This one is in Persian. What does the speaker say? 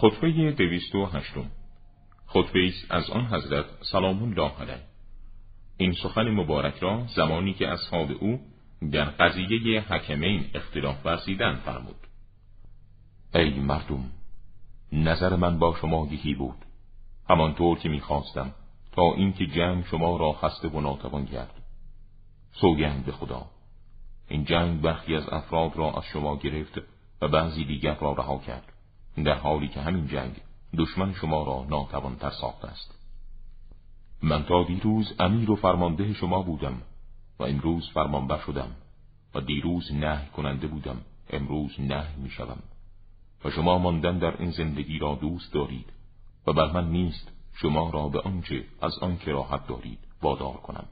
خطبه دویست و هشتم. خطبه از آن حضرت سلام الله این سخن مبارک را زمانی که اصحاب او در قضیه حکمین اختلاف ورزیدن فرمود. ای مردم نظر من با شما یکی بود. همانطور که می‌خواستم تا اینکه جنگ شما را خسته و ناتوان کرد. سوگند به خدا. این جنگ برخی از افراد را از شما گرفت و بعضی دیگر را رها کرد. در حالی که همین جنگ دشمن شما را ناتوانتر ساخته است. من تا دیروز امیر و فرمانده شما بودم و امروز فرمانبر شدم و دیروز نه کننده بودم امروز نه می شدم و شما ماندن در این زندگی را دوست دارید و بر من نیست شما را به آنچه از آن راحت دارید وادار کنم.